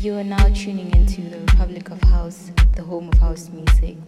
You are now tuning into the Republic of House, the home of house music.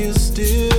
Trying to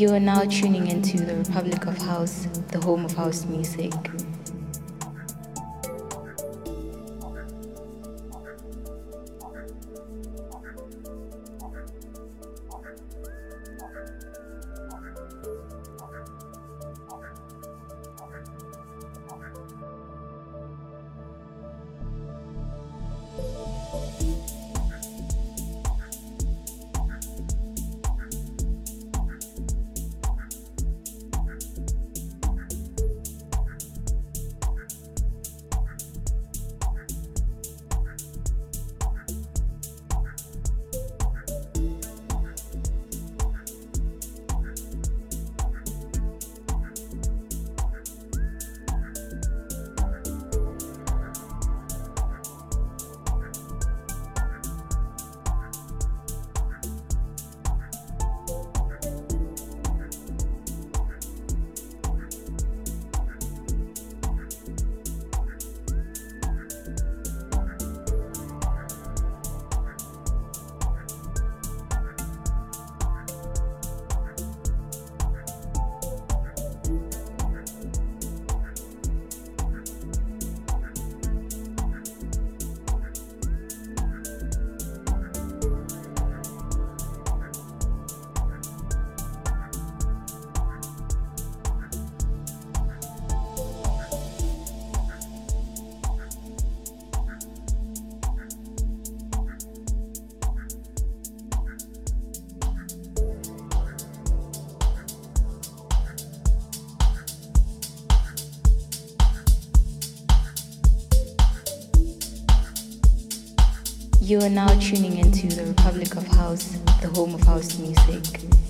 You are now tuning into the Republic of House, the home of house music. You are now tuning into the Republic of House, the home of house music.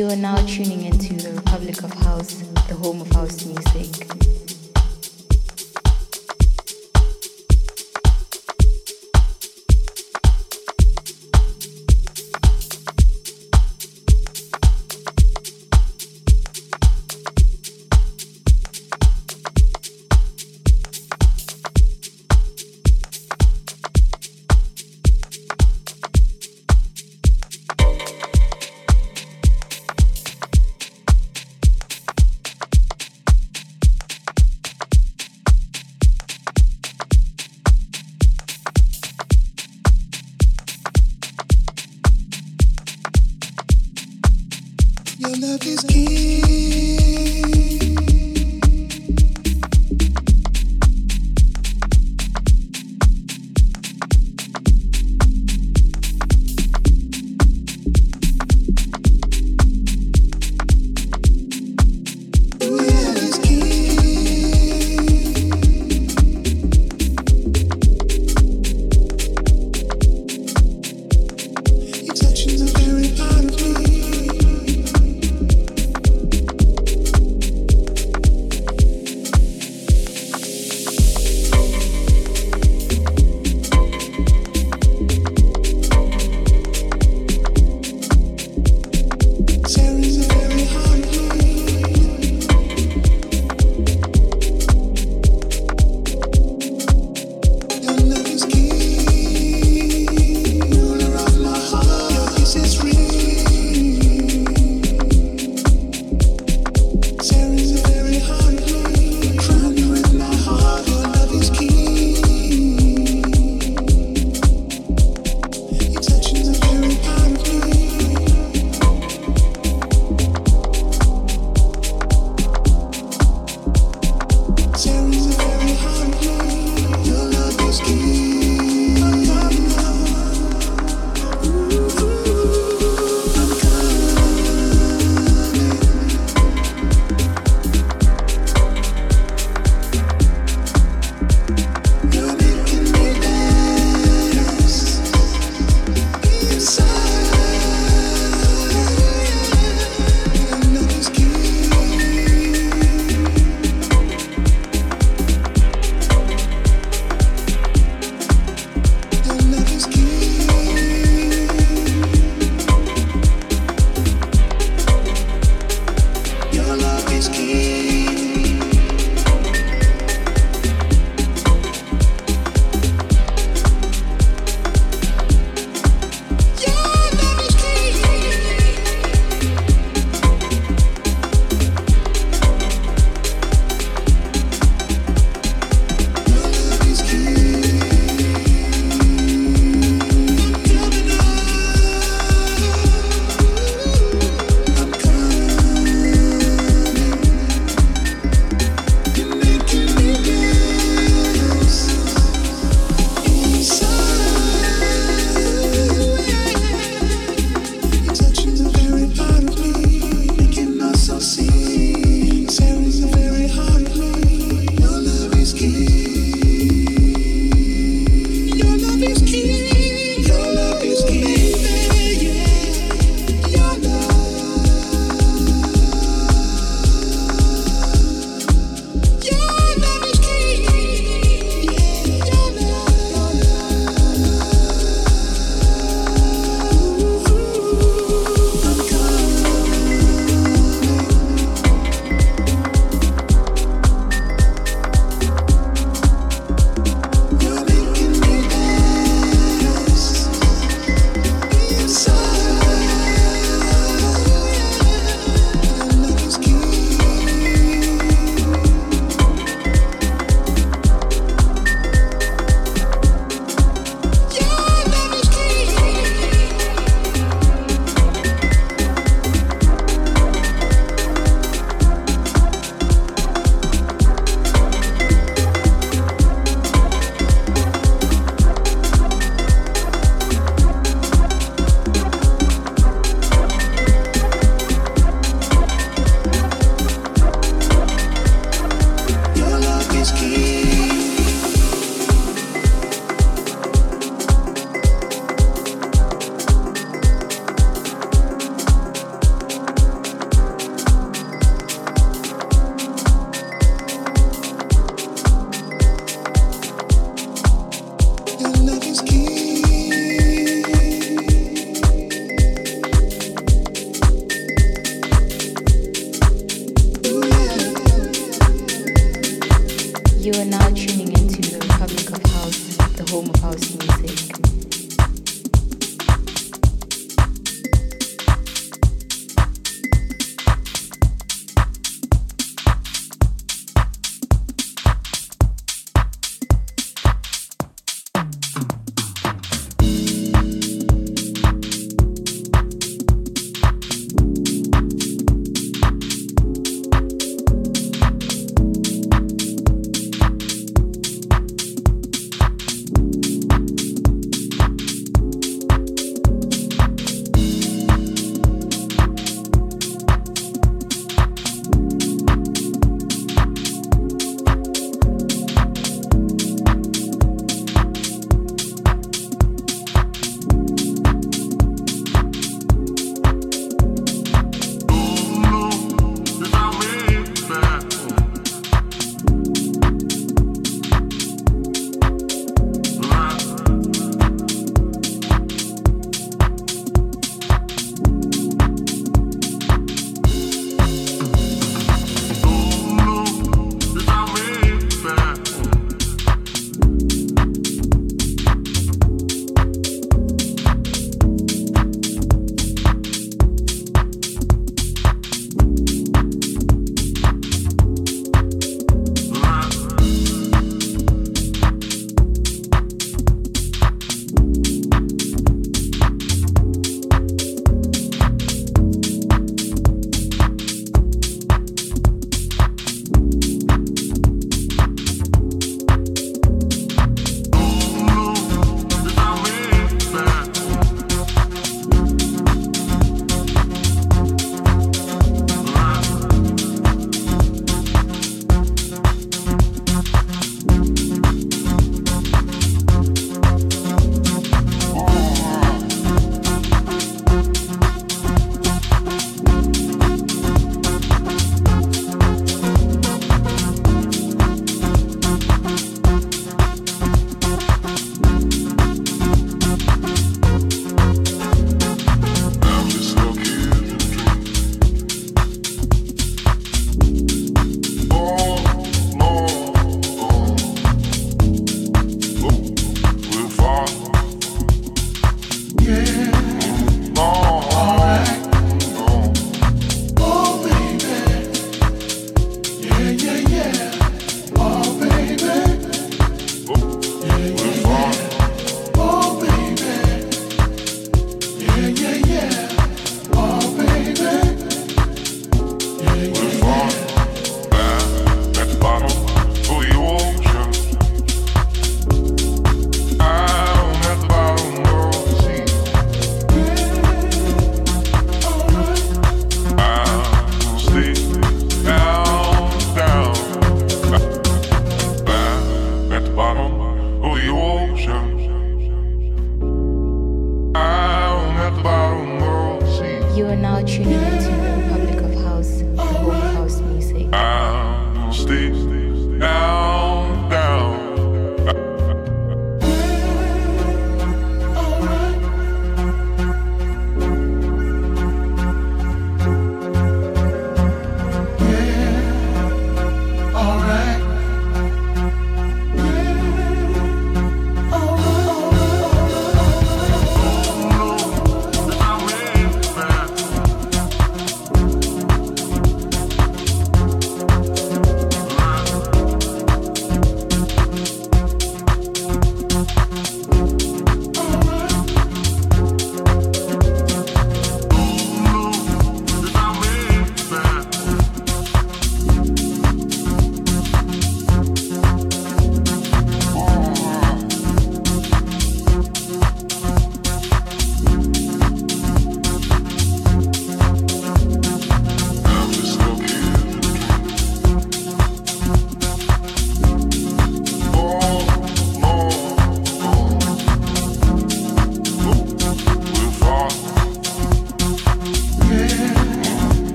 You are now tuning into the Republic of House, the home of house music.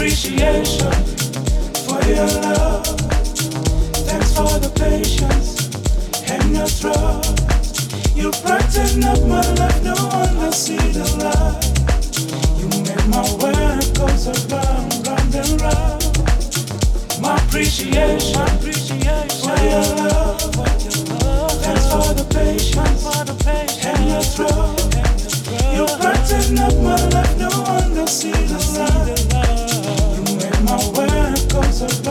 appreciation for your love. Thanks for the patience and your trust. You brighten up my life, no one the light. You make my world round and round. My appreciation, for your love. Thanks for the patience, and your trust. You brighten up my life, no one will see the light survive.